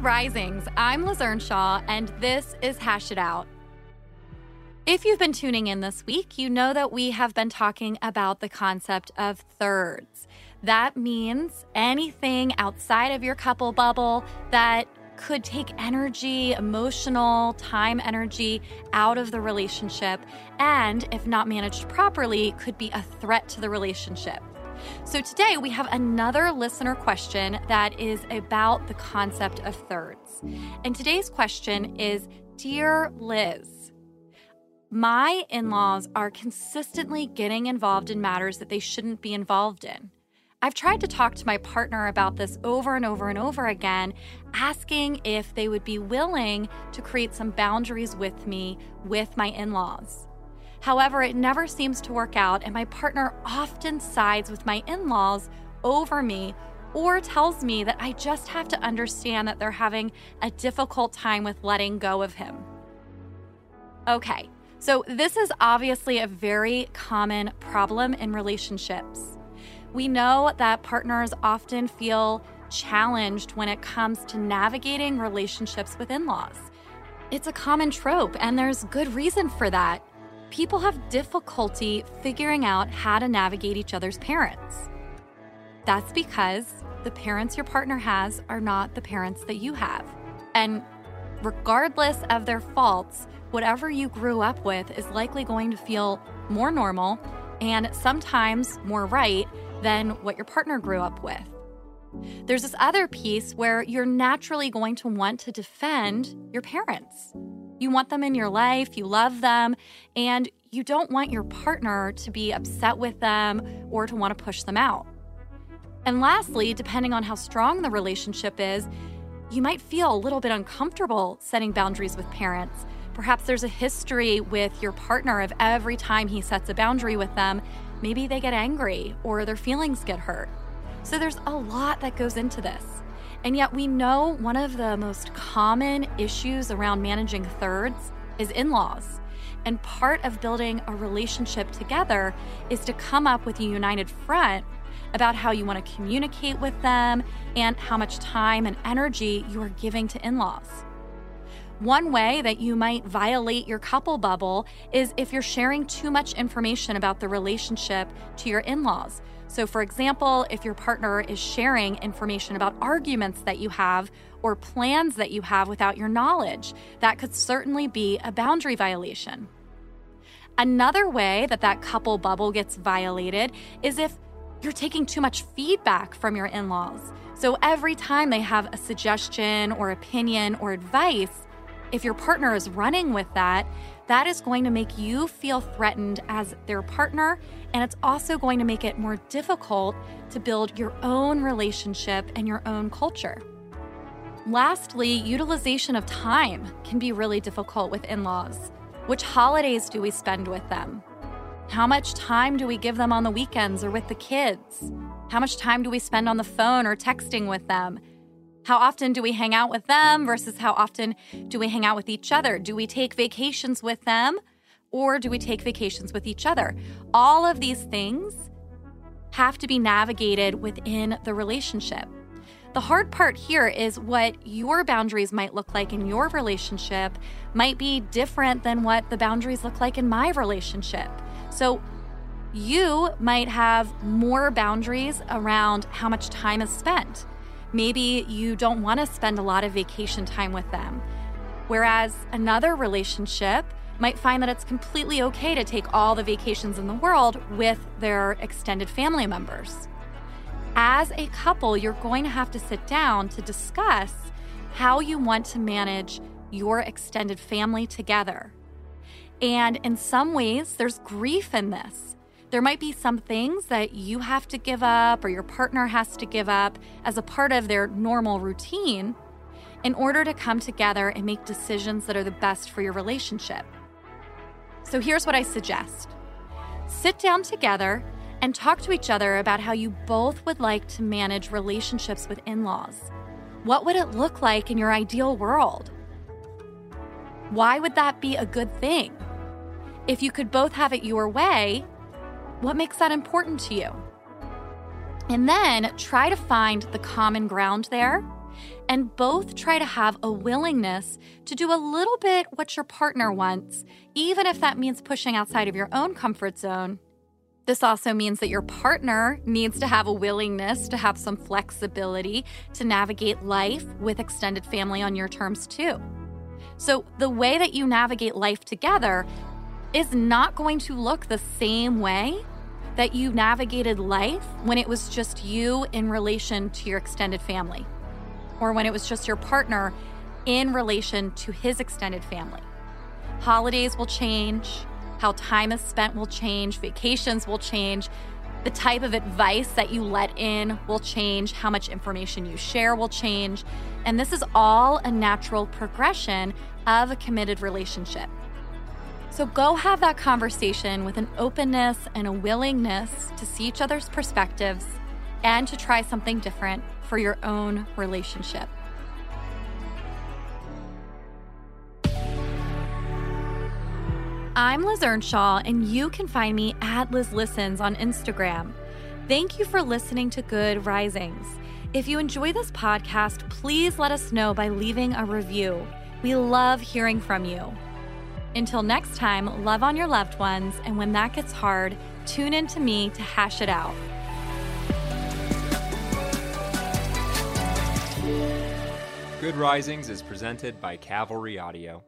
Risings. I'm Liz Earnshaw, and this is Hash It Out. If you've been tuning in this week, you know that we have been talking about the concept of thirds. That means anything outside of your couple bubble that could take energy, emotional, time energy out of the relationship, and if not managed properly, could be a threat to the relationship. So today we have another listener question that is about the concept of thirds. And today's question is Dear Liz, my in laws are consistently getting involved in matters that they shouldn't be involved in. I've tried to talk to my partner about this over and over and over again, asking if they would be willing to create some boundaries with me with my in laws. However, it never seems to work out, and my partner often sides with my in laws over me or tells me that I just have to understand that they're having a difficult time with letting go of him. Okay, so this is obviously a very common problem in relationships. We know that partners often feel challenged when it comes to navigating relationships with in laws. It's a common trope, and there's good reason for that people have difficulty figuring out how to navigate each other's parents. That's because the parents your partner has are not the parents that you have. And regardless of their faults, whatever you grew up with is likely going to feel more normal and sometimes more right than what your partner grew up with. There's this other piece where you're naturally going to want to defend your parents. You want them in your life, you love them, and you don't want your partner to be upset with them or to want to push them out. And lastly, depending on how strong the relationship is, you might feel a little bit uncomfortable setting boundaries with parents. Perhaps there's a history with your partner of every time he sets a boundary with them, maybe they get angry or their feelings get hurt. So there's a lot that goes into this. And yet, we know one of the most common issues around managing thirds is in laws. And part of building a relationship together is to come up with a united front about how you want to communicate with them and how much time and energy you are giving to in laws. One way that you might violate your couple bubble is if you're sharing too much information about the relationship to your in laws. So, for example, if your partner is sharing information about arguments that you have or plans that you have without your knowledge, that could certainly be a boundary violation. Another way that that couple bubble gets violated is if you're taking too much feedback from your in laws. So, every time they have a suggestion or opinion or advice, if your partner is running with that, that is going to make you feel threatened as their partner, and it's also going to make it more difficult to build your own relationship and your own culture. Lastly, utilization of time can be really difficult with in laws. Which holidays do we spend with them? How much time do we give them on the weekends or with the kids? How much time do we spend on the phone or texting with them? How often do we hang out with them versus how often do we hang out with each other? Do we take vacations with them or do we take vacations with each other? All of these things have to be navigated within the relationship. The hard part here is what your boundaries might look like in your relationship might be different than what the boundaries look like in my relationship. So, you might have more boundaries around how much time is spent. Maybe you don't want to spend a lot of vacation time with them. Whereas another relationship might find that it's completely okay to take all the vacations in the world with their extended family members. As a couple, you're going to have to sit down to discuss how you want to manage your extended family together. And in some ways, there's grief in this There might be some things that you have to give up or your partner has to give up as a part of their normal routine in order to come together and make decisions that are the best for your relationship. So here's what I suggest sit down together and talk to each other about how you both would like to manage relationships with in laws. What would it look like in your ideal world? Why would that be a good thing? If you could both have it your way, what makes that important to you? And then try to find the common ground there and both try to have a willingness to do a little bit what your partner wants, even if that means pushing outside of your own comfort zone. This also means that your partner needs to have a willingness to have some flexibility to navigate life with extended family on your terms too. So, the way that you navigate life together is not going to look the same way that you navigated life when it was just you in relation to your extended family or when it was just your partner in relation to his extended family. Holidays will change, how time is spent will change, vacations will change, the type of advice that you let in will change, how much information you share will change. And this is all a natural progression of a committed relationship. So go have that conversation with an openness and a willingness to see each other's perspectives and to try something different for your own relationship. I'm Liz Earnshaw, and you can find me at Liz Listens on Instagram. Thank you for listening to Good Risings. If you enjoy this podcast, please let us know by leaving a review. We love hearing from you. Until next time, love on your loved ones, and when that gets hard, tune in to me to hash it out. Good Risings is presented by Cavalry Audio.